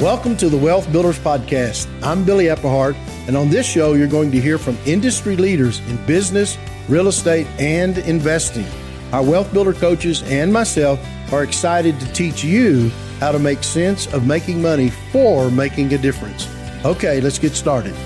Welcome to the Wealth Builders Podcast. I'm Billy Epperhart, and on this show, you're going to hear from industry leaders in business, real estate, and investing. Our wealth builder coaches and myself are excited to teach you how to make sense of making money for making a difference. Okay, let's get started.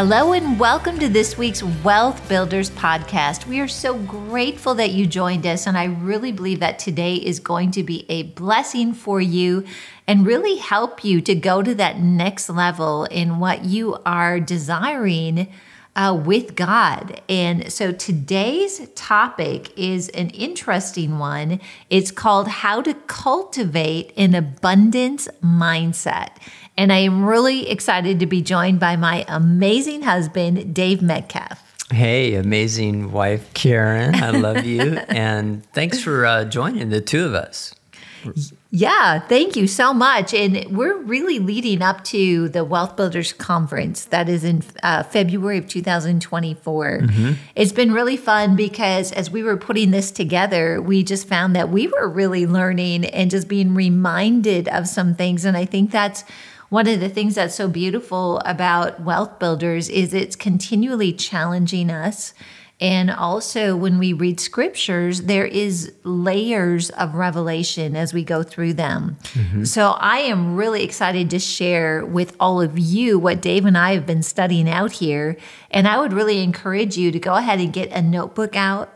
Hello and welcome to this week's Wealth Builders podcast. We are so grateful that you joined us, and I really believe that today is going to be a blessing for you and really help you to go to that next level in what you are desiring uh, with God. And so today's topic is an interesting one. It's called How to Cultivate an Abundance Mindset. And I am really excited to be joined by my amazing husband, Dave Metcalfe. Hey, amazing wife, Karen. I love you. and thanks for uh, joining the two of us. Yeah, thank you so much. And we're really leading up to the Wealth Builders Conference that is in uh, February of 2024. Mm-hmm. It's been really fun because as we were putting this together, we just found that we were really learning and just being reminded of some things. And I think that's one of the things that's so beautiful about wealth builders is it's continually challenging us. And also when we read scriptures there is layers of revelation as we go through them. Mm-hmm. so i am really excited to share with all of you what dave and i have been studying out here. And i would really encourage you to go ahead and get a notebook out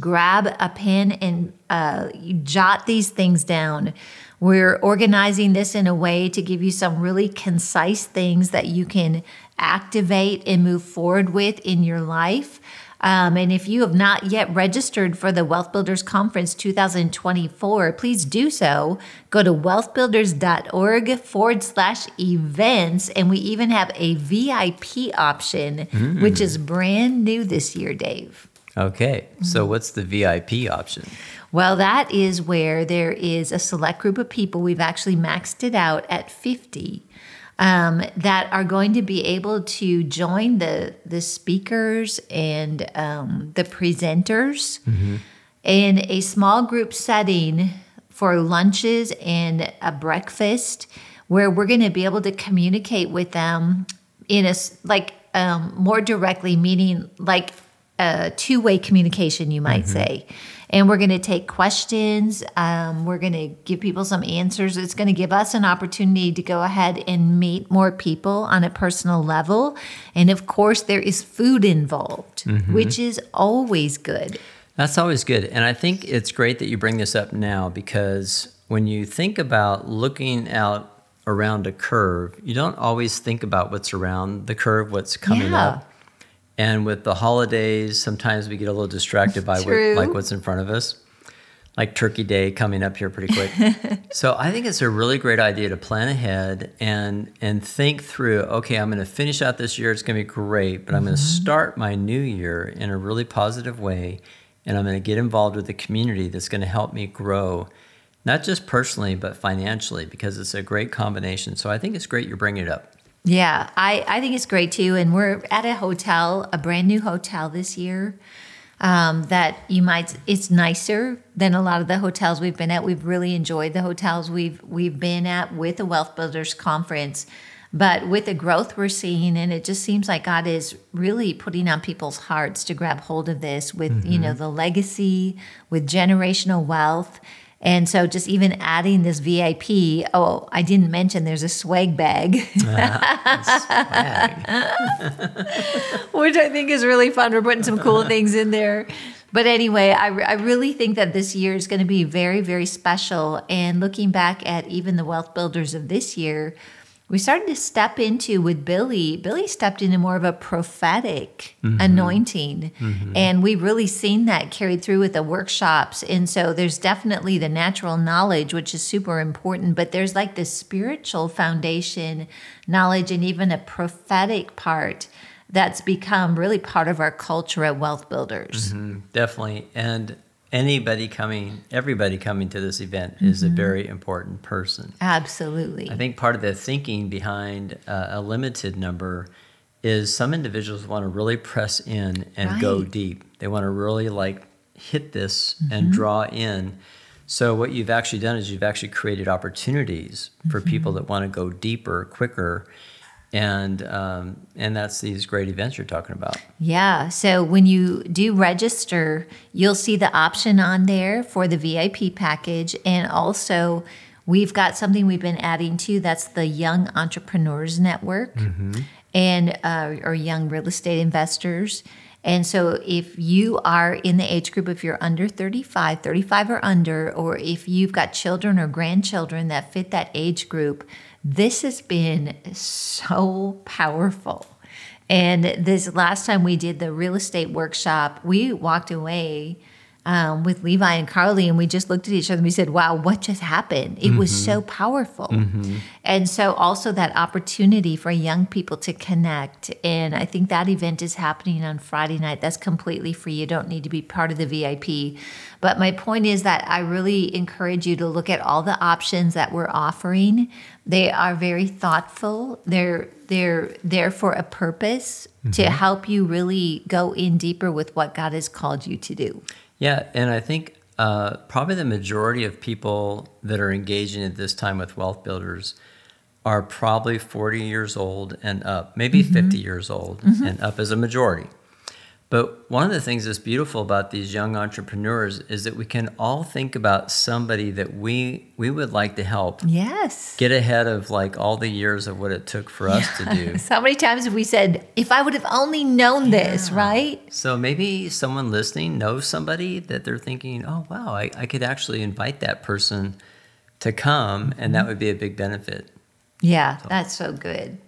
grab a pen and uh, jot these things down we're organizing this in a way to give you some really concise things that you can activate and move forward with in your life. Um, and if you have not yet registered for the Wealth Builders Conference 2024, please do so. Go to wealthbuilders.org forward slash events. And we even have a VIP option, mm. which is brand new this year, Dave. Okay. So, what's the VIP option? Well, that is where there is a select group of people. We've actually maxed it out at 50 um, that are going to be able to join the, the speakers and um, the presenters mm-hmm. in a small group setting for lunches and a breakfast where we're going to be able to communicate with them in a like um, more directly, meaning like a two way communication, you might mm-hmm. say and we're going to take questions. Um, we're going to give people some answers. It's going to give us an opportunity to go ahead and meet more people on a personal level. And of course, there is food involved, mm-hmm. which is always good. That's always good. And I think it's great that you bring this up now because when you think about looking out around a curve, you don't always think about what's around the curve, what's coming yeah. up. And with the holidays, sometimes we get a little distracted by what, like what's in front of us, like Turkey Day coming up here pretty quick. so I think it's a really great idea to plan ahead and and think through. Okay, I'm going to finish out this year. It's going to be great, but I'm going to mm-hmm. start my new year in a really positive way, and I'm going to get involved with the community that's going to help me grow. Not just personally, but financially, because it's a great combination. So I think it's great you're bringing it up. Yeah, I, I think it's great too. And we're at a hotel, a brand new hotel this year. Um, that you might it's nicer than a lot of the hotels we've been at. We've really enjoyed the hotels we've we've been at with the Wealth Builders Conference. But with the growth we're seeing, and it just seems like God is really putting on people's hearts to grab hold of this with, mm-hmm. you know, the legacy, with generational wealth and so just even adding this VIP, oh, I didn't mention there's a swag bag. swag. Which I think is really fun. We're putting some cool things in there. But anyway, I, I really think that this year is going to be very, very special. And looking back at even the wealth builders of this year, we started to step into with Billy. Billy stepped into more of a prophetic mm-hmm. anointing. Mm-hmm. And we've really seen that carried through with the workshops. And so there's definitely the natural knowledge, which is super important, but there's like the spiritual foundation knowledge and even a prophetic part that's become really part of our culture at Wealth Builders. Mm-hmm. Definitely. And anybody coming, everybody coming to this event mm-hmm. is a mm-hmm. very important person. Absolutely. I think part of the thinking behind uh, a limited number is some individuals want to really press in and right. go deep. They want to really like hit this and draw in. So what you've actually done is you've actually created opportunities for people that want to go deeper, quicker, and um, and that's these great events you're talking about. Yeah. So when you do register, you'll see the option on there for the VIP package. And also, we've got something we've been adding to that's the Young Entrepreneurs Network and uh, or young real estate investors. And so if you are in the age group, if you're under 35, 35 or under, or if you've got children or grandchildren that fit that age group, this has been so powerful. And this last time we did the real estate workshop, we walked away um, with Levi and Carly, and we just looked at each other and we said, Wow, what just happened? It was mm-hmm. so powerful. Mm-hmm. And so, also that opportunity for young people to connect. And I think that event is happening on Friday night. That's completely free. You don't need to be part of the VIP. But my point is that I really encourage you to look at all the options that we're offering. They are very thoughtful. They're they're there for a purpose to mm-hmm. help you really go in deeper with what God has called you to do. Yeah, and I think uh, probably the majority of people that are engaging at this time with wealth builders are probably 40 years old and up, maybe 50 years old and up as a majority. But one of the things that's beautiful about these young entrepreneurs is that we can all think about somebody that we we would like to help Yes. get ahead of like all the years of what it took for us to do. So many times have we said, if I would have only known this, right? So maybe someone listening knows somebody that they're thinking, oh, wow, I, I could actually invite that person to come, and that mm-hmm. would be a big benefit. Yeah, that's so good.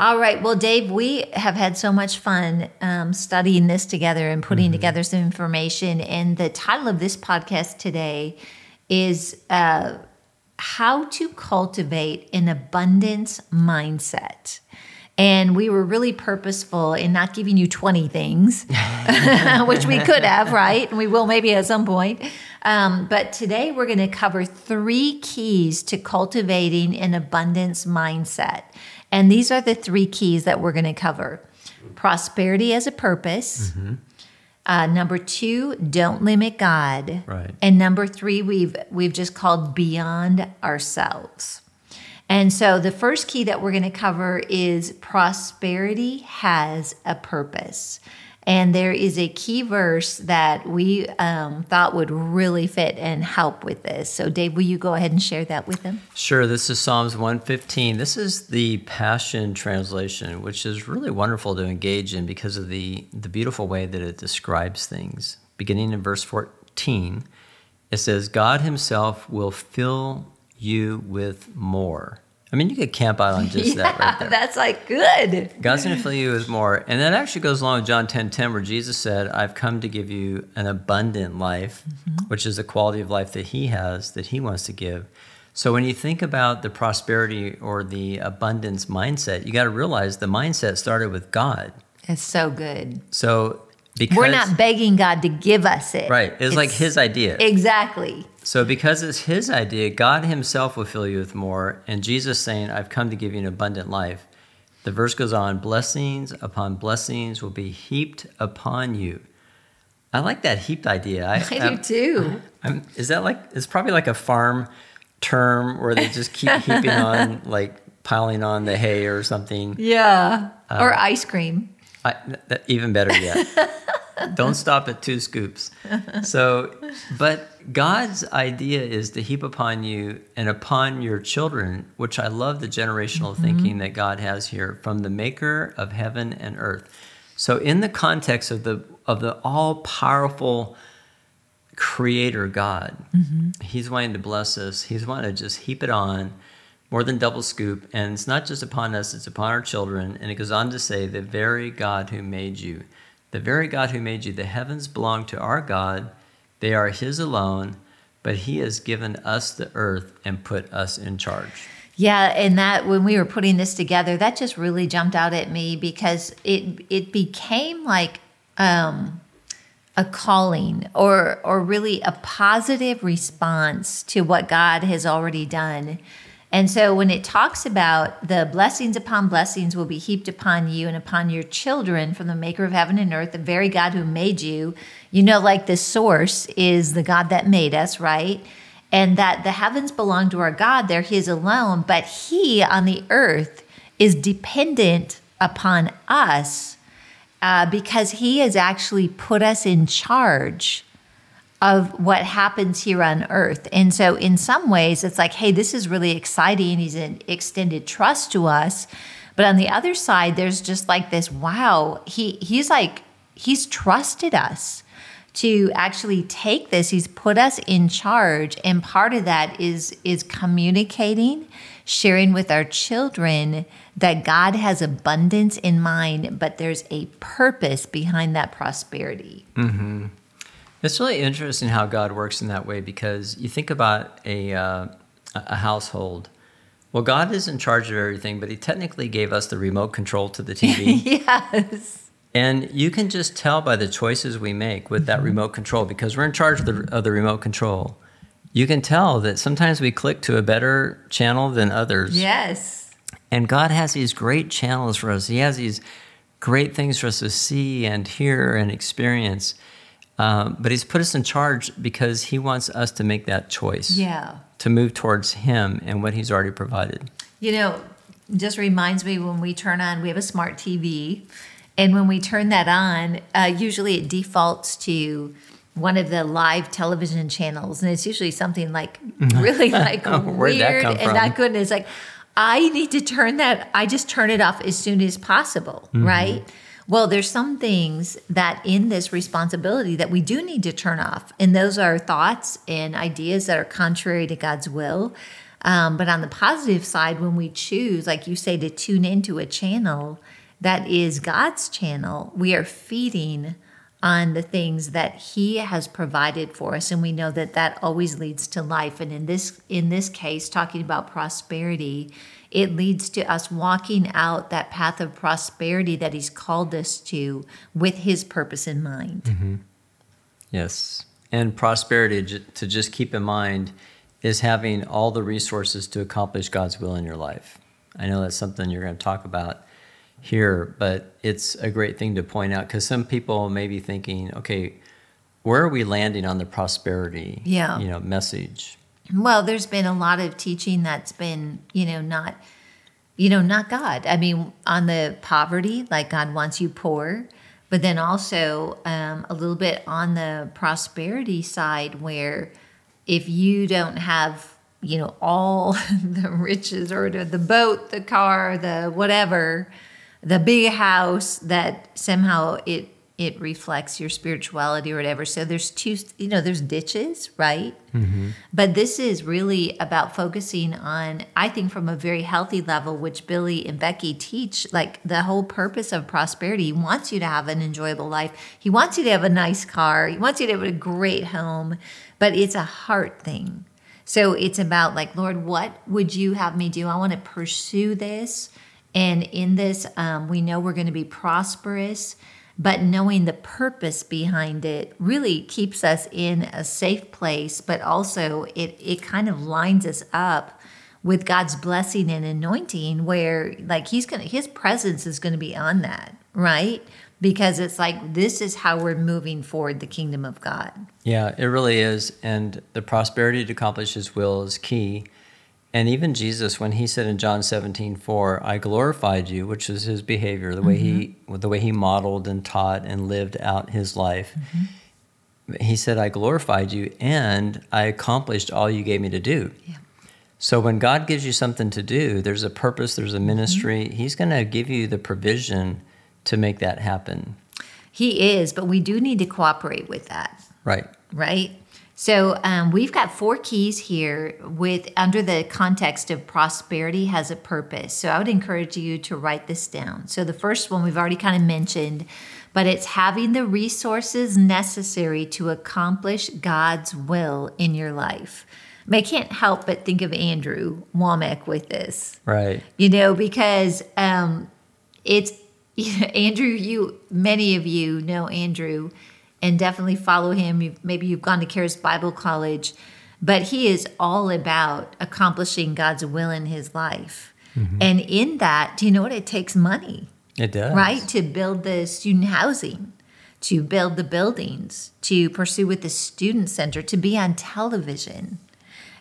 All right. Well, Dave, we have had so much fun um, studying this together and putting together some information. And the title of this podcast today is uh, How to Cultivate an Abundance Mindset. And we were really purposeful in not giving you 20 things, which we could have, right? And we will maybe at some point. Um, but today we're going to cover three keys to cultivating an abundance mindset. And these are the three keys that we're going to cover prosperity as a purpose. Uh, number two, don't limit God. Right. And number three, we've we've just called beyond ourselves. And so the first key that we're going to cover is prosperity has a purpose. And there is a key verse that we um, thought would really fit and help with this. So, Dave, will you go ahead and share that with them? Sure, this is Psalms 115. This is the Passion Translation, which is really wonderful to engage in because of the, the beautiful way that it describes things. Beginning in verse 14, it says, God Himself will fill you with more. I mean, you could camp out on just that right there. that's like good. God's going to fill you with more. And that actually goes along with John 10 10, where Jesus said, I've come to give you an abundant life, mm-hmm. which is the quality of life that He has, that He wants to give. So when you think about the prosperity or the abundance mindset, you got to realize the mindset started with God. It's so good. So because We're not begging God to give us it. right, it's, like His idea. Exactly. So, because it's his idea, God himself will fill you with more. And Jesus saying, I've come to give you an abundant life. The verse goes on blessings upon blessings will be heaped upon you. I like that heaped idea. I, I I'm- do too. I'm- is that like, it's probably like a farm term where they just keep heaping on, like piling on the hay or something. Yeah. Or um, ice cream. I, that, even better yet. Don't stop at two scoops. So, but God's idea is to heap upon you and upon your children, which I love the generational mm-hmm. thinking that God has here from the maker of heaven and earth. So, in the context of the of the all powerful creator God, mm-hmm. He's wanting to bless us. He's wanting to just heap it on more than double scoop. And it's not just upon us, it's upon our children. And it goes on to say, the very God who made you, the very God who made you, the heavens belong to our God. They are His alone, but He has given us the earth and put us in charge. Yeah, and that when we were putting this together, that just really jumped out at me because it it became like um, a calling or or really a positive response to what God has already done. And so when it talks about the blessings upon blessings will be heaped upon you and upon your children from the maker of heaven and earth, the very God who made you, you know, like the source is the God that made us, right? And that the heavens belong to our God, they're his alone, but he on the earth is dependent upon us uh, because he has actually put us in charge of what happens here on earth. And so, in some ways, it's like, hey, this is really exciting. He's an extended trust to us. But on the other side, there's just like this wow, he, he's like, he's trusted us to actually take this he's put us in charge and part of that is is communicating sharing with our children that god has abundance in mind but there's a purpose behind that prosperity mm-hmm. It's really interesting how God works in that way because you think about a, uh, a household. Well, God is in charge of everything, but He technically gave us the remote control to the TV. yes. And you can just tell by the choices we make with that mm-hmm. remote control because we're in charge of the, of the remote control. You can tell that sometimes we click to a better channel than others. Yes. And God has these great channels for us. He has these great things for us to see and hear and experience. Um, but he's put us in charge because he wants us to make that choice. Yeah. To move towards him and what he's already provided. You know, just reminds me when we turn on, we have a smart TV. And when we turn that on, uh, usually it defaults to one of the live television channels. And it's usually something like really like weird and not good. And it's like, I need to turn that, I just turn it off as soon as possible, mm-hmm. right? Well, there's some things that in this responsibility that we do need to turn off, and those are thoughts and ideas that are contrary to God's will. Um, but on the positive side, when we choose, like you say, to tune into a channel that is God's channel, we are feeding on the things that he has provided for us and we know that that always leads to life and in this in this case talking about prosperity it leads to us walking out that path of prosperity that He's called us to with His purpose in mind. Mm-hmm. Yes. And prosperity, to just keep in mind, is having all the resources to accomplish God's will in your life. I know that's something you're going to talk about here, but it's a great thing to point out because some people may be thinking, okay, where are we landing on the prosperity yeah. you know, message? Well, there's been a lot of teaching that's been, you know, not, you know, not God. I mean, on the poverty, like God wants you poor, but then also um, a little bit on the prosperity side, where if you don't have, you know, all the riches or the, boat, the car, the whatever, the big house, that somehow it it reflects your spirituality or whatever. So there's two, you know, there's ditches, right? Mm-hmm. But this is really about focusing on, I think, from a very healthy level, which Billy and Becky teach, like the whole purpose of prosperity. He wants you to have an enjoyable life. He wants you to have a nice car. He wants you to have a great home, but it's a heart thing. So it's about like, Lord, what would you have me do? I want to pursue this. And in this, um, we know we're going to be prosperous but knowing the purpose behind it really keeps us in a safe place but also it it kind of lines us up with God's blessing and anointing where like he's going to his presence is going to be on that right? Because it's like this is how we're moving forward the kingdom of God. Yeah it really is and the prosperity to accomplish his will is key and even Jesus, when he said in John 17, 4, I glorified you, which is his behavior, the mm-hmm. way he mm-hmm. the way he modeled and taught and lived out his life. Mm-hmm. He said, I glorified you and I accomplished all you gave me to do. Yeah. So when God gives you something to do, there's a purpose, there's a ministry, mm-hmm. he's going to give you the provision to make that happen. He is, but we do need to cooperate with that. Right. Right? So um, we've got four keys here with under the context of prosperity has a purpose. So I would encourage you to write this down. So the first one we've already kind of mentioned, but it's having the resources necessary to accomplish God's will in your life. I, mean, I can't help but think of Andrew Wommack with this. Right. You know, because um, it's you know, Andrew, you many of you know Andrew and definitely follow him. You've, maybe you've gone to Charis Bible College. but he is all about accomplishing God's will in his life. Mm-hmm. And in that, do you know what? It takes money, It does. right? To build the student housing, to build the buildings, to pursue with the student center, to be on television.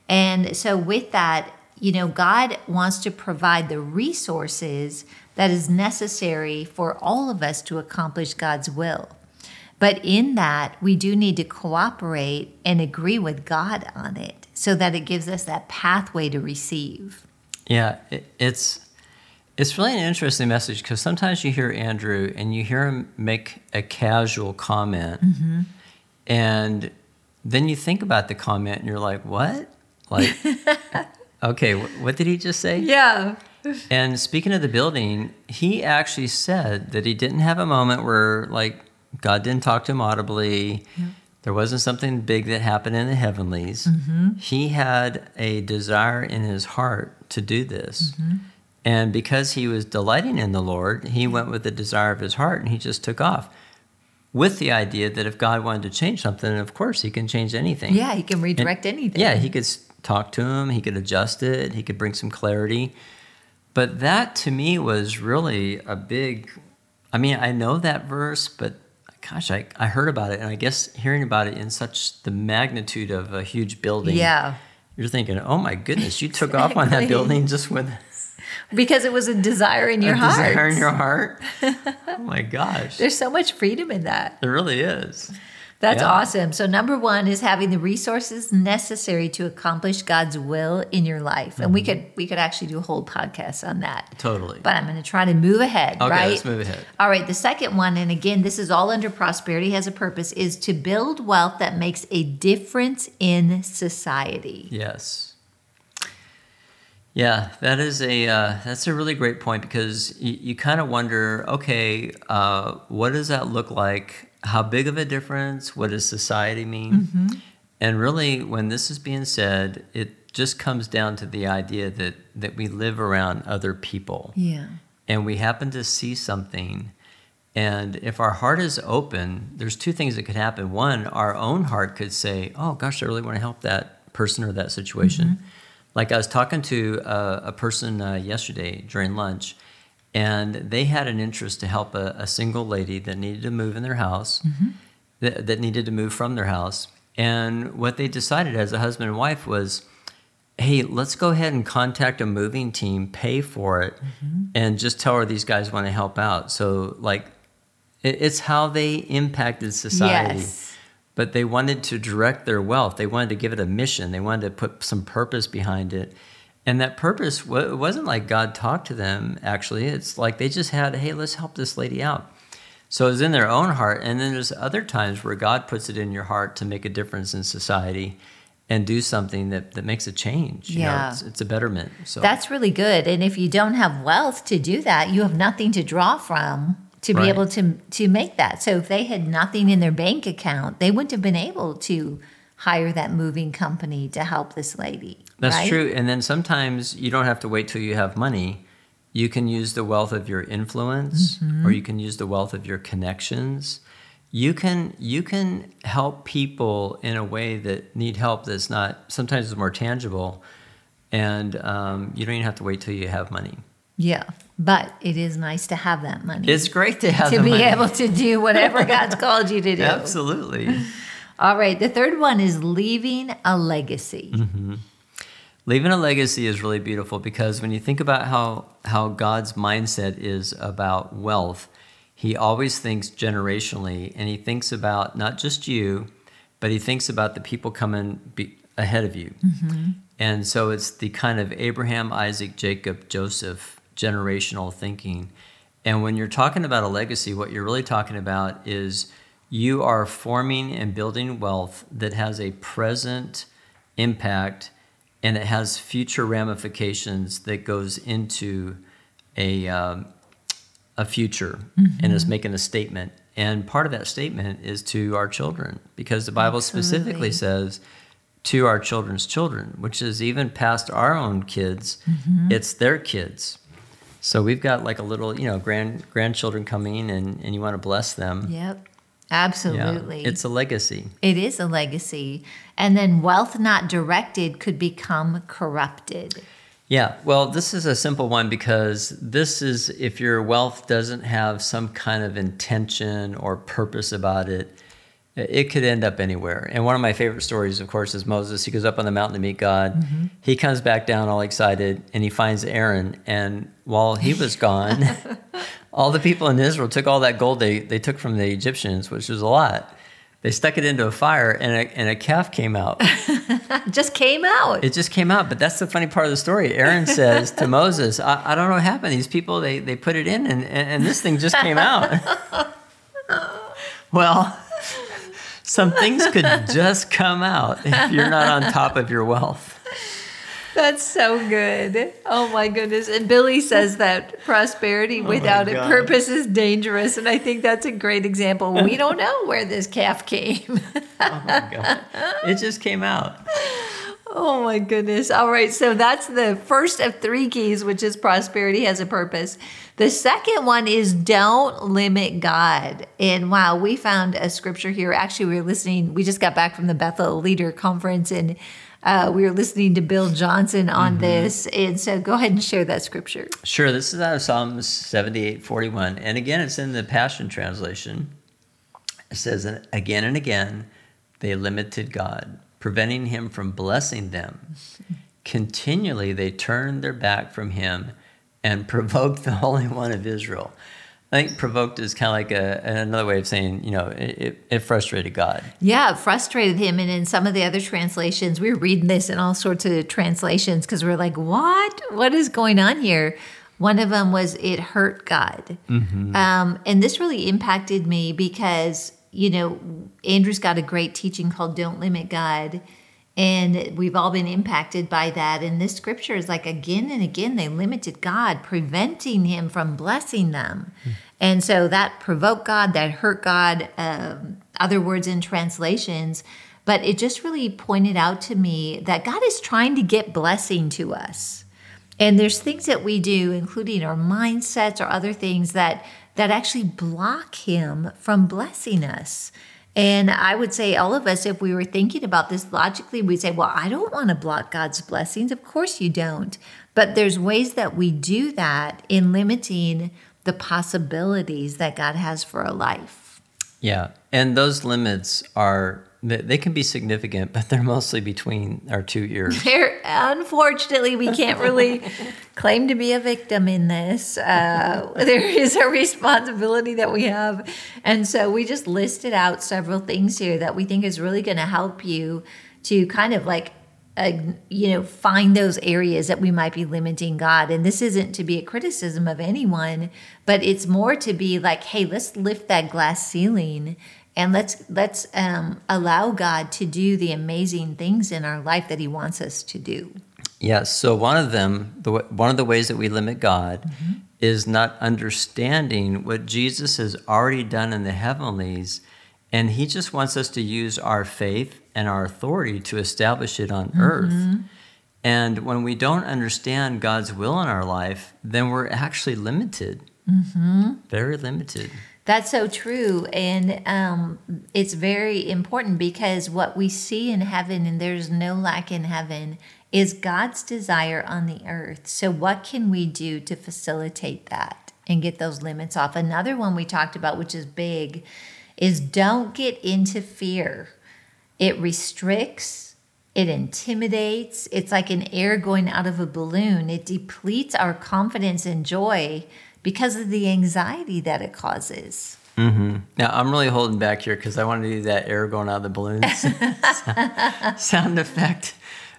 And so, with that, you know, God wants to provide the resources that is necessary for all of us to accomplish God's will. But in that, we do need to cooperate and agree with God on it so that it gives us that pathway to receive. Yeah, it, it's it's really an interesting message because sometimes you hear Andrew and you hear him make a casual comment, Mm-hmm. and then you think about the comment and you're like, "What? Like, okay, wh- what did he just say?" Yeah. And speaking of the building, he actually said that he didn't have a moment where like God didn't talk to him audibly. There wasn't something big that happened in the heavenlies. Mm-hmm. He had a desire in his heart to do this. Mm-hmm. And because he was delighting in the Lord, he went with the desire of his heart and he just took off with the idea that if God wanted to change something, of course he can change anything. Yeah, he can redirect And- anything. Yeah, he could talk to him, he could adjust it, he could bring some clarity. But that to me was really a big I mean, I know that verse, but gosh, I, I heard about it and I guess hearing about it in such the magnitude of a huge building. Yeah. You're thinking, oh my goodness, you took off on that building just with Because it was a desire in your a heart. desire in your heart. oh my gosh. There's so much freedom in that. There really is. That's Yeah. awesome. So, number one is having the resources necessary to accomplish God's will in your life, and we Mm-hmm. could we could actually do a whole podcast on that. Totally. But I'm going to try to move ahead. Okay, right? let's move ahead. All right. The second one, and again, this is all under prosperity has a purpose, is to build wealth that makes a difference in society. Yes. Yeah, that is a uh, that's a really great point because you, you kind of wonder, okay, uh, what does that look like? How big of a difference? What does society mean? And really, when this is being said, it just comes down to the idea that that we live around other people Yeah. and we happen to see something and if our heart is open there's two things that could happen one our own heart could say oh gosh i really want to help that person or that situation like i was talking to a, a person uh, yesterday during lunch and they had an interest to help a, a single lady that needed to move in their house mm-hmm. that, that needed to move from their house and what they decided as a husband and wife was hey, let's go ahead and contact a moving team, pay for it, mm-hmm. and just tell her these guys want to help out. So, like, it, it's how they impacted society. Yes. But they wanted to direct their wealth. They wanted to give it a mission. They wanted to put some purpose behind it. And that purpose wa- it wasn't like God talked to them, actually. It's like they just had, hey, let's help this lady out. So it was in their own heart. And then there's other times where God puts it in your heart to make a difference in society and do something that, that makes a change. You know, Yeah. it's, it's a betterment. So That's really good. And if you don't have wealth to do that, you have nothing to draw from to be Right. able to to make that. So if they had nothing in their bank account, they wouldn't have been able to hire that moving company to help this lady. That's right? true. And then sometimes you don't have to wait till you have money. You can use the wealth of your influence Mm-hmm. or you can use the wealth of your connections. You can you can help people in a way that need help that's not sometimes it's more tangible and um, you don't even have to wait till you have money. Yeah. But it is nice to have that money. It's great to have to be money. able to do whatever God's called you to do. Absolutely. All right. The third one is leaving a legacy. Mm-hmm. Leaving a legacy is really beautiful because when you think about how, how God's mindset is about wealth, he always thinks generationally and he thinks about not just you, but he thinks about the people coming be, ahead of you. And so it's the kind of Abraham, Isaac, Jacob, Joseph generational thinking. And when you're talking about a legacy, what you're really talking about is you are forming and building wealth that has a present impact and it has future ramifications that goes into a, um, a future and is making a statement. And part of that statement is to our children because the Bible specifically says to our children's children, which is even past our own kids, it's their kids. So we've got like a little, you know, grand grandchildren coming and, and you want to bless them. Yep. Absolutely. Yeah, it's a legacy. It is a legacy. And then wealth not directed could become corrupted. Yeah, well, this is a simple one because this is if your wealth doesn't have some kind of intention or purpose about it, it could end up anywhere. And one of my favorite stories, of course, is Moses. He goes up on the mountain to meet God. Mm-hmm. He comes back down all excited and he finds Aaron. And while he was gone, all the people in Israel took all that gold they, they took from the Egyptians, which was a lot. They stuck it into a fire and a, and a calf came out. just came out. It just came out. But that's the funny part of the story. Aaron says to Moses, I, I don't know what happened. These people, they, they put it in and, and, and this thing just came out. well, some things could just come out if you're not on top of your wealth. That's so good. Oh my goodness. And Billy says that prosperity oh without a purpose is dangerous. And I think that's a great example. We don't know where this calf came. oh my God. It just came out. Oh my goodness. All right. So that's the first of three keys, which is prosperity has a purpose. The second one is don't limit God. And wow, we found a scripture here. Actually, we were listening, we just got back from the Bethel Leader Conference and uh, we were listening to Bill Johnson on mm-hmm. this. And so go ahead and share that scripture. Sure. This is out of Psalms 78 41. And again, it's in the Passion Translation. It says, again and again, they limited God, preventing him from blessing them. Continually, they turned their back from him and provoked the Holy One of Israel. I think provoked is kind of like a, another way of saying, you know, it, it, frustrated God. Yeah, it frustrated him. And in some of the other translations, we are reading this in all sorts of translations because we are like, what? What is going on here? One of them was it hurt God. Mm-hmm. Um, and this really impacted me because, you know, Andrew's got a great teaching called Don't Limit God. And we've all been impacted by that. And this scripture is like again and again, they limited God, preventing him from blessing them. Mm. And so that provoked God, that hurt God, um, other words in translations. But it just really pointed out to me that God is trying to get blessing to us. And there's things that we do, including our mindsets or other things that that actually block him from blessing us. And I would say, all of us, if we were thinking about this logically, we'd say, well, I don't want to block God's blessings. Of course you don't. But there's ways that we do that in limiting the possibilities that God has for a life. Yeah. And those limits are they can be significant, but they're mostly between our two ears. They're, unfortunately, we can't really claim to be a victim in this. Uh, there is a responsibility that we have. And so we just listed out several things here that we think is really going to help you to kind of like uh, you know, find those areas that we might be limiting God. And this isn't to be a criticism of anyone, but it's more to be like, hey, let's lift that glass ceiling and let's let's um, allow God to do the amazing things in our life that He wants us to do. Yes. So one of them, the, one of the ways that we limit God mm-hmm. is not understanding what Jesus has already done in the heavenlies, and He just wants us to use our faith and our authority to establish it on mm-hmm. earth. And when we don't understand God's will in our life, then we're actually limited, mm-hmm. very limited. That's so true. And um, it's very important because what we see in heaven, and there's no lack in heaven, is God's desire on the earth. So, what can we do to facilitate that and get those limits off? Another one we talked about, which is big, is don't get into fear. It restricts, it intimidates. It's like an air going out of a balloon. It depletes our confidence and joy because of the anxiety that it causes. Mm-hmm. Now I'm really holding back here because I want to do that air going out of the balloons sound effect.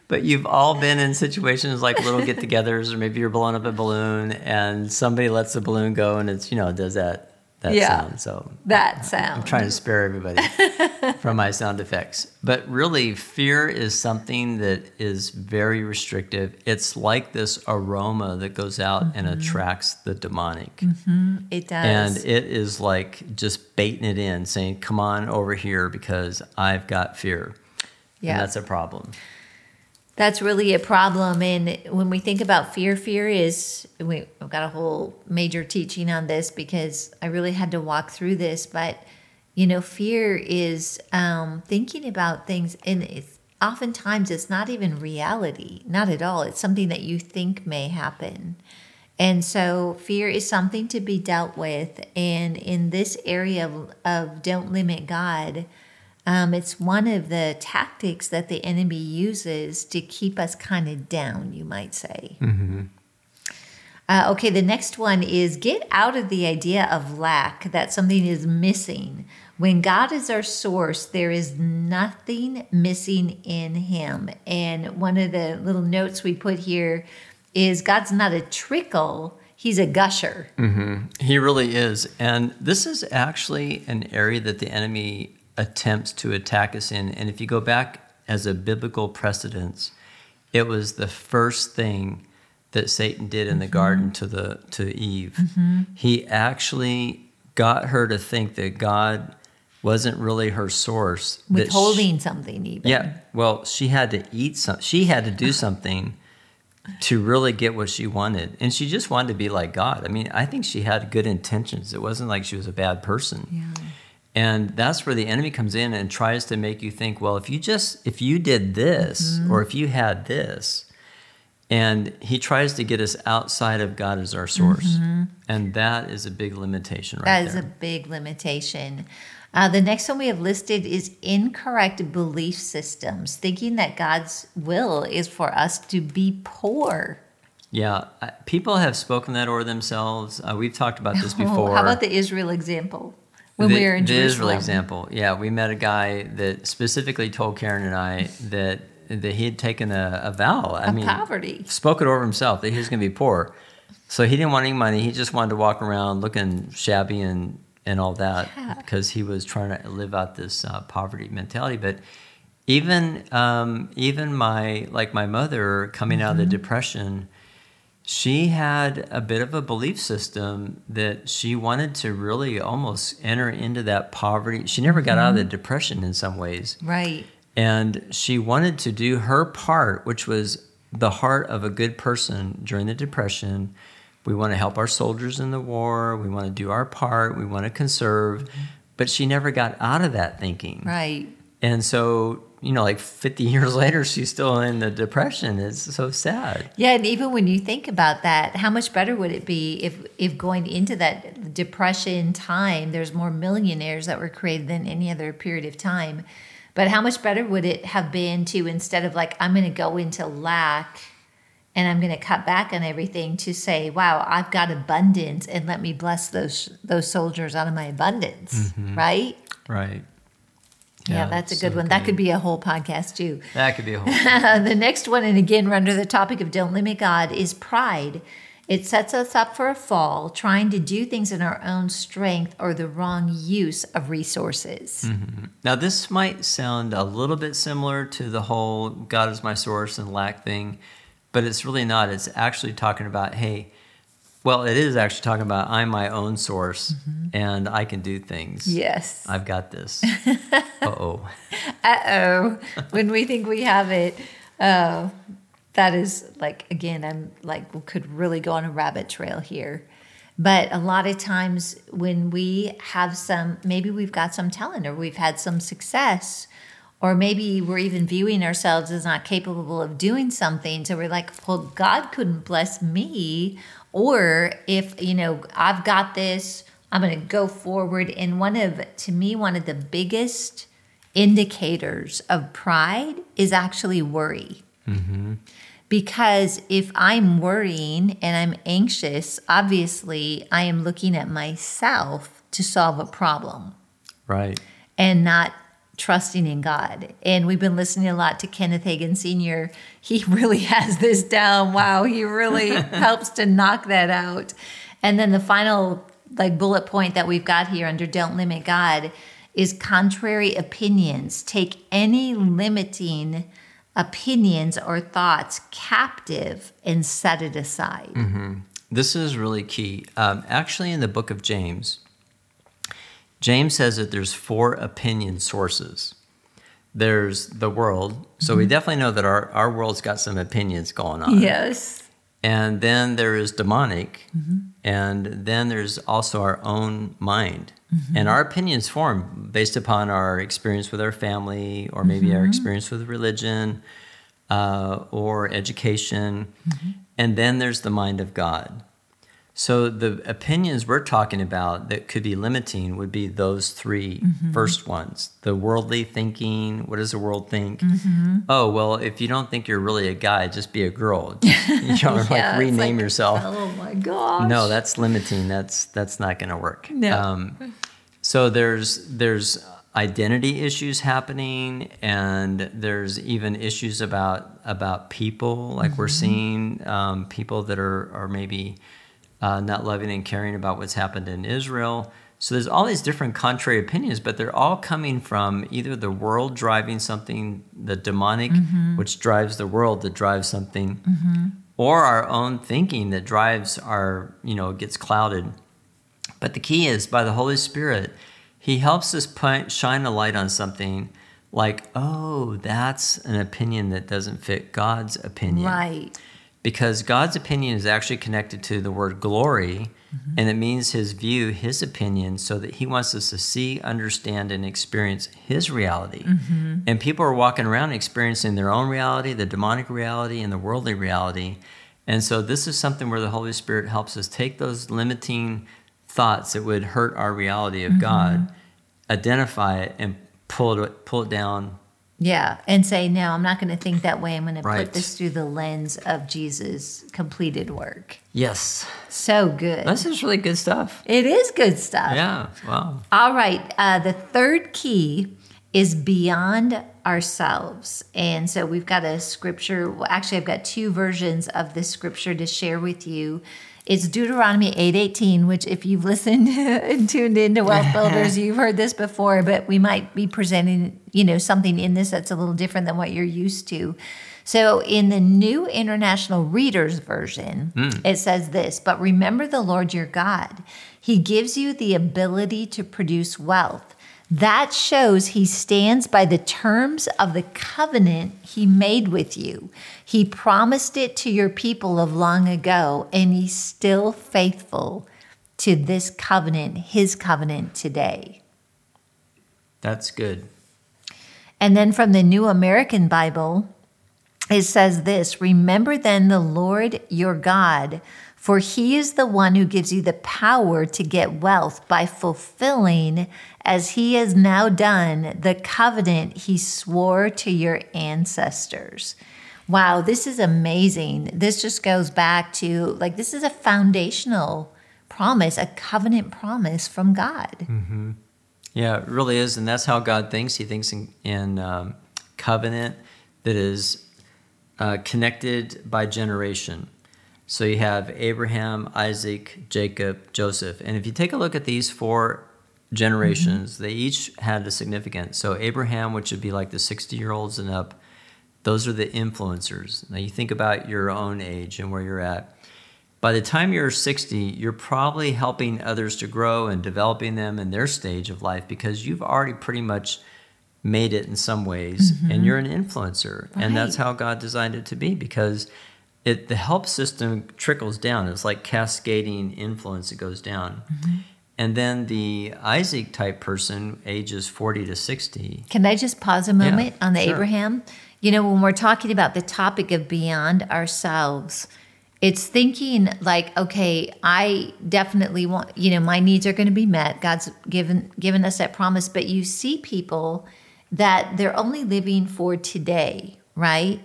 But you've all been in situations like little get-togethers, or maybe you're blowing up a balloon and somebody lets the balloon go, and it's you know it does that that yeah, sound. So that sound. I'm trying to spare everybody from my sound effects. But really, fear is something that is very restrictive. It's like this aroma that goes out mm-hmm. and attracts the demonic. Mm-hmm. It does. And it is like just baiting it in, saying, "Come on over here because I've got fear." Yeah, and that's a problem that's really a problem. And when we think about fear, fear is, we, have got a whole major teaching on this because I really had to walk through this. But, You know, fear is um, thinking about things, and it's, oftentimes it's not even reality, not at all. It's something that you think may happen. And so, fear is something to be dealt with. And in this area of, of don't limit God, um, it's one of the tactics that the enemy uses to keep us kind of down, you might say. Mm-hmm. Uh, okay, the next one is get out of the idea of lack, that something is missing. When God is our source, there is nothing missing in Him. And one of the little notes we put here is God's not a trickle, He's a gusher. Mm-hmm. He really is. And this is actually an area that the enemy attempts to attack us in. And if you go back as a biblical precedence, it was the first thing that Satan did in the mm-hmm. garden to the to Eve. Mm-hmm. He actually got her to think that God wasn't really her source. Withholding she, something even. Yeah. Well, she had to eat some she had to do something to really get what she wanted. And she just wanted to be like God. I mean, I think she had good intentions. It wasn't like she was a bad person. Yeah. And that's where the enemy comes in and tries to make you think, well, if you just if you did this mm-hmm. or if you had this, and he tries to get us outside of God as our source. Mm-hmm. And that is a big limitation right That is there. a big limitation. Uh, the next one we have listed is incorrect belief systems, thinking that God's will is for us to be poor. Yeah, people have spoken that over themselves. Uh, we've talked about this before. Oh, how about the Israel example? When the, we were in the Jerusalem? Israel example, yeah, we met a guy that specifically told Karen and I that that he had taken a, a vow. I mean, poverty. Spoke it over himself that he was going to be poor. So he didn't want any money. He just wanted to walk around looking shabby and and all that yeah. because he was trying to live out this uh, poverty mentality. But even um, even my like my mother coming mm-hmm. out of the mm-hmm. depression, she had a bit of a belief system that she wanted to really almost enter into that poverty. She never got mm-hmm. out of the mm-hmm. depression in some ways, right? And she wanted to do her part, which was the heart of a good person during the depression we want to help our soldiers in the war. We want to do our part. We want to conserve. But she never got out of that thinking. Right. And so, you know, like 50 years later, she's still in the depression. It's so sad. Yeah. And even when you think about that, how much better would it be if, if going into that depression time, there's more millionaires that were created than any other period of time? But how much better would it have been to instead of like, I'm going to go into lack and I'm going to cut back on everything to say, wow, I've got abundance and let me bless those those soldiers out of my abundance, mm-hmm. right? Right. Yeah, yeah that's a good so one. That could be a whole podcast too. That could be a whole. the next one, and again, under the topic of don't limit God, is pride. It sets us up for a fall, trying to do things in our own strength or the wrong use of resources. Mm-hmm. Now, this might sound a little bit similar to the whole God is my source and lack thing but it's really not. It's actually talking about, hey, well, it is actually talking about I'm my own source mm-hmm. and I can do things. Yes. I've got this. uh oh. Uh oh. when we think we have it, uh, that is like, again, I'm like, we could really go on a rabbit trail here. But a lot of times when we have some, maybe we've got some talent or we've had some success, or maybe we're even viewing ourselves as not capable of doing something so we're like well god couldn't bless me or if you know i've got this i'm going to go forward. And one of to me one of the biggest indicators of pride is actually worry. Mm-hmm. because if i'm worrying and i'm anxious obviously i am looking at myself to solve a problem. Right. And not trusting in God. And we've been listening a lot to Kenneth Hagin Sr. He really has this down. Wow, he really helps to knock that out. And then the final like bullet point that we've got here under don't limit God is contrary opinions. Take any limiting opinions or thoughts captive and set it aside. Mm-hmm. This is really key. Um, actually, in the book of James, James says that there's four opinion sources. There's the world. So mm-hmm. we definitely know that our, our world's got some opinions going on. Yes. And then there is demonic. And then there's also our own mind. And our opinions form based upon our experience with our family, or maybe our experience with religion, uh, or education. And then there's the mind of God. So the opinions we're talking about that could be limiting would be those 3 first ones. The worldly thinking, what does the world think? Oh, well, if you don't think you're really a guy, just be a girl. Just, you know, Yeah, like rename like, yourself. Oh my gosh. No, that's limiting. That's that's not going to work. No. Um, so there's there's identity issues happening, and there's even issues about about people. Like we're seeing um, people that are are maybe uh, not loving and caring about what's happened in Israel. So there's all these different contrary opinions, but they're all coming from either the world driving something, the demonic, which drives the world that drives something, or our own thinking that drives our, you know, gets clouded. But the key is by the Holy Spirit, He helps us point, shine a light on something like, oh, that's an opinion that doesn't fit God's opinion Right. Because God's opinion is actually connected to the word glory, mm-hmm. and it means his view, his opinion, so that he wants us to see, understand, and experience his reality. Mm-hmm. And people are walking around experiencing their own reality, the demonic reality, and the worldly reality. And so, this is something where the Holy Spirit helps us take those limiting thoughts that would hurt our reality of mm-hmm. God, identify it, and pull it, pull it down Yeah, and say, no, I'm not going to think that way. I'm going to put this through the lens of Jesus' completed work. Yes. So good. This is really good stuff. it is good stuff. Yeah. Wow. All right. Uh, the third key is beyond ourselves. And so we've got a scripture. Well, actually, I've got two versions of this scripture to share with you. It's Deuteronomy 8:18, which if you've listened and tuned into Wealth Builders, you've heard this before, but we might be presenting, you know, something in this that's a little different than what you're used to. So in the New International Reader's Version, hmm. it says this, but remember the Lord your God. He gives you the ability to produce wealth. That shows he stands by the terms of the covenant he made with you. He promised it to your people of long ago, and he's still faithful to this covenant, his covenant today. That's good. And then from the New American Bible, it says this Remember then the Lord your God, for he is the one who gives you the power to get wealth by fulfilling, as he has now done, the covenant he swore to your ancestors. Wow, this is amazing. This just goes back to like, this is a foundational promise, a covenant promise from God. Yeah, it really is, and that's how God thinks. He thinks in, in um, covenant that is uh, connected by generation. So you have Abraham, Isaac, Jacob, Joseph, and if you take a look at these four generations, mm-hmm. they each had a significance. So Abraham, which would be like the sixty-year-olds and up, those are the influencers. Now you think about your own age and where you're at. By the time you're 60, you're probably helping others to grow and developing them in their stage of life because you've already pretty much made it in some ways and mm-hmm. you're an influencer. And that's how God designed it to be because it the help system trickles down. It's like cascading influence that goes down. Mm-hmm. And then the Isaac type person, ages 40 to 60, Can I just pause a moment on the sure. Abraham? You know, when we're talking about the topic of beyond ourselves, it's thinking like, okay, I definitely want, you know, my needs are going to be met. God's given given us that promise, but you see people that they're only living for today, right?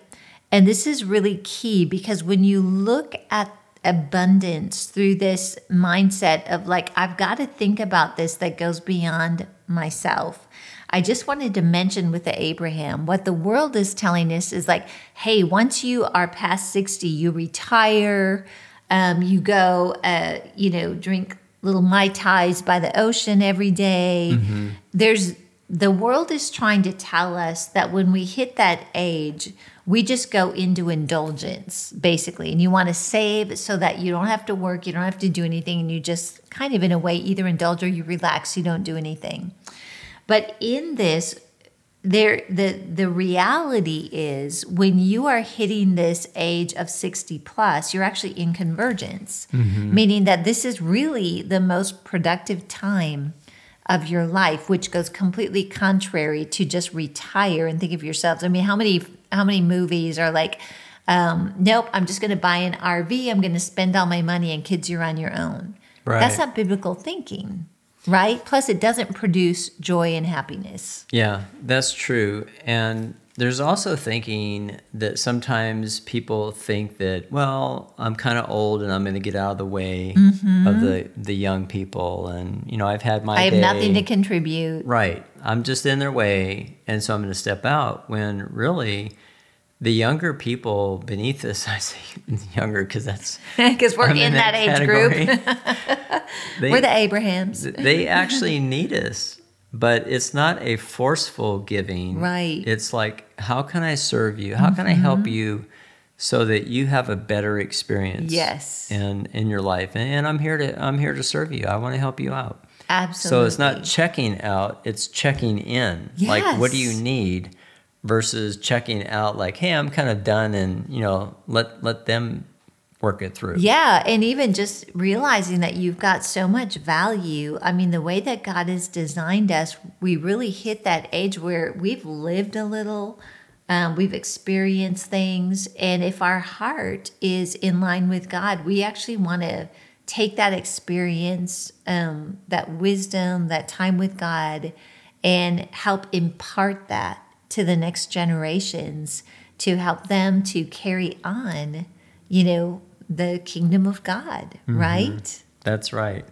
And this is really key because when you look at abundance through this mindset of like, I've got to think about this that goes beyond myself. I just wanted to mention with the Abraham, what the world is telling us is like, hey, once you are past 60, you retire, um, you go, uh, you know, drink little Mai Tais by the ocean every day. There's the world is trying to tell us that when we hit that age, we just go into indulgence, basically. And you want to save so that you don't have to work, you don't have to do anything, and you just kind of, in a way, either indulge or you relax, you don't do anything. But in this, there the the reality is when you are hitting this age of 60 plus you're actually in convergence mm-hmm. meaning that this is really the most productive time of your life which goes completely contrary to just retire and think of yourselves i mean how many how many movies are like um, nope i'm just going to buy an rv i'm going to spend all my money and kids you're on your own Right. that's not biblical thinking right plus it doesn't produce joy and happiness Yeah, that's true. And there's also thinking that sometimes people think that, well, I'm kind of old and I'm going to get out of the way of the, the young people. And, you know, I've had my Mm-hmm. i have day. nothing to contribute Right. I'm just in their way. And so I'm going to step out when really the younger people beneath us, I say younger because that's. because we're I'm in, that, age group. They- we're the abrahams they actually need us but it's not a forceful giving. Right. Mm-hmm. it's like how can i serve you? How can i help you so that you have a better experience Yes. in in your life? And, and i'm here to i'm here to serve you. I want to help you out. Absolutely so it's not checking out it's checking in. Like what do you need versus checking out like hey i'm kind of done and you know let let them work it through Yeah, and even just realizing that you've got so much value. I mean, the way that God has designed us, we really hit that age where we've lived a little, um, we've experienced things, and if our heart is in line with God, we actually want to take that experience, um, that wisdom, that time with God, and help impart that to the next generations to help them to carry on, you know, the kingdom of God, mm-hmm. right? that's right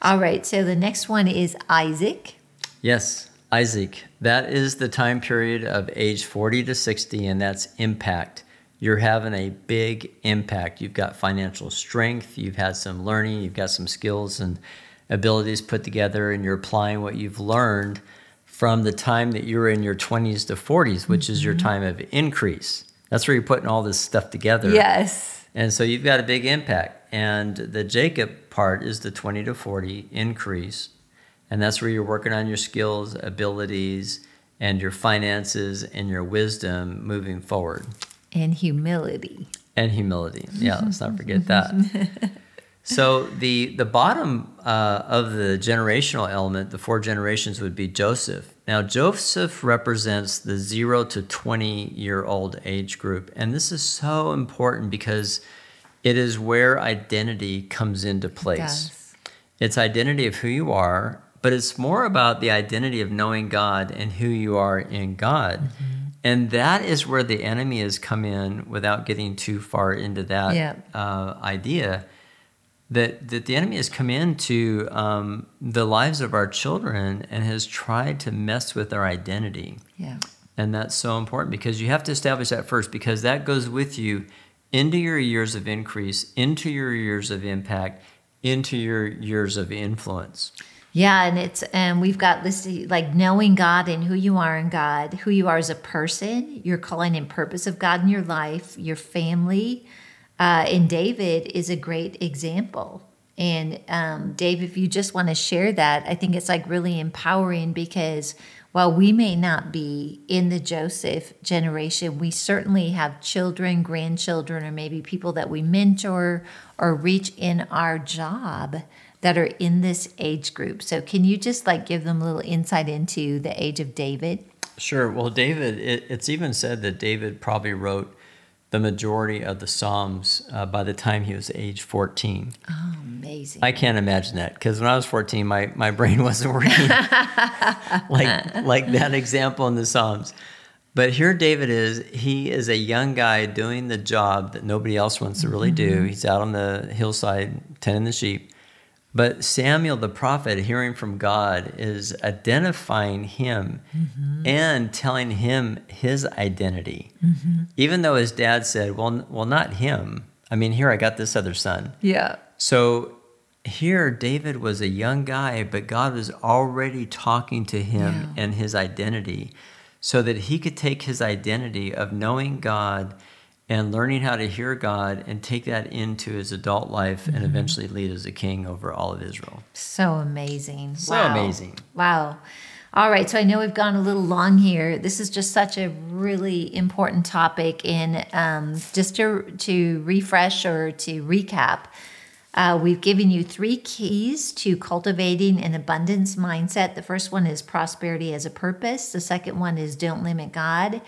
All right, so the next one is Isaac. Yes, Isaac. That is the time period of age 40 to 60, and that's impact. You're having a big impact. You've got financial strength, you've had some learning, you've got some skills and abilities put together, and you're applying what you've learned from the time that you're in your 20s to 40s, which is your mm-hmm. time of increase. That's where you're putting all this stuff together. Yes. And so you've got a big impact. And the Jacob part is the 20 to 40 increase. And that's where you're working on your skills, abilities, and your finances and your wisdom moving forward. And humility. And humility. Yeah, let's not forget that. So the the bottom uh, of the generational element, the four generations, would be Joseph. Now Joseph represents the zero to twenty year old age group, and this is so important because it is where identity comes into place. Does. It's identity of who you are, but it's more about the identity of knowing God and who you are in God. And that is where the enemy has come in without getting too far into that uh, idea. That, that the enemy has come into um, the lives of our children and has tried to mess with our identity. Yeah. And that's so important because you have to establish that first because that goes with you into your years of increase, into your years of impact, into your years of influence. Yeah, and it's and we've got listed like knowing God and who you are in God, who you are as a person, your calling and purpose of God in your life, your family. Uh, and David is a great example. And um, Dave, if you just want to share that, I think it's like really empowering because while we may not be in the Joseph generation, we certainly have children, grandchildren, or maybe people that we mentor or reach in our job that are in this age group. So can you just like give them a little insight into the age of David? Sure. Well, David, it, it's even said that David probably wrote the majority of the Psalms uh, by the time he was age 14. Oh, amazing. I can't imagine that because when I was 14, my, my brain wasn't working like, like that example in the Psalms. But here David is, he is a young guy doing the job that nobody else wants to really do. He's out on the hillside tending the sheep. But Samuel the prophet, hearing from God, is identifying him mm-hmm. and telling him his identity. Mm-hmm. Even though his dad said, well, well, not him. I mean, here I got this other son. yeah. So here, David was a young guy, but God was already talking to him Yeah. and his identity so that he could take his identity of knowing God and learning how to hear God and take that into his adult life and eventually lead as a king over all of Israel. So amazing. So Wow. amazing. Wow. All right, so I know we've gone a little long here. This is just such a really important topic, and um, just to to refresh or to recap, uh, we've given you three keys to cultivating an abundance mindset. The first one is prosperity as a purpose. The second one is don't limit God.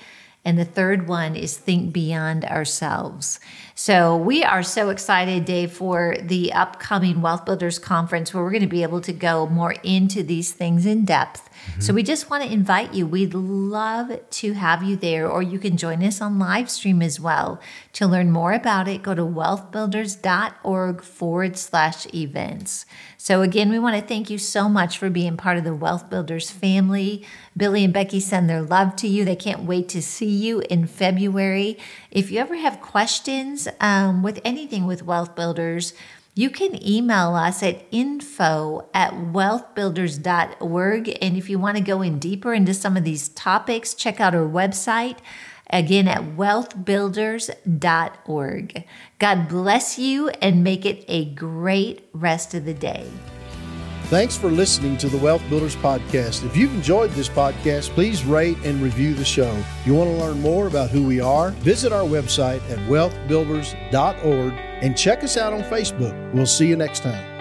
And the third one is think beyond ourselves. So we are so excited, Dave, for the upcoming Wealth Builders Conference where we're going to be able to go more into these things in depth. Mm-hmm. So we just want to invite you. We'd love to have you there, or you can join us on live stream as well. To learn more about it, go to wealthbuilders.org forward slash events. So again, we want to thank you so much for being part of the Wealth Builders family. Billy and Becky send their love to you. They can't wait to see you in February. If you ever have questions um, with anything with Wealth Builders, you can email us at info at wealthbuilders.org. And if you want to go in deeper into some of these topics, check out our website again at wealthbuilders.org. God bless you and make it a great rest of the day. Thanks for listening to the Wealth Builders Podcast. If you've enjoyed this podcast, please rate and review the show. You want to learn more about who we are, visit our website at wealthbuilders.org and check us out on Facebook. We'll see you next time.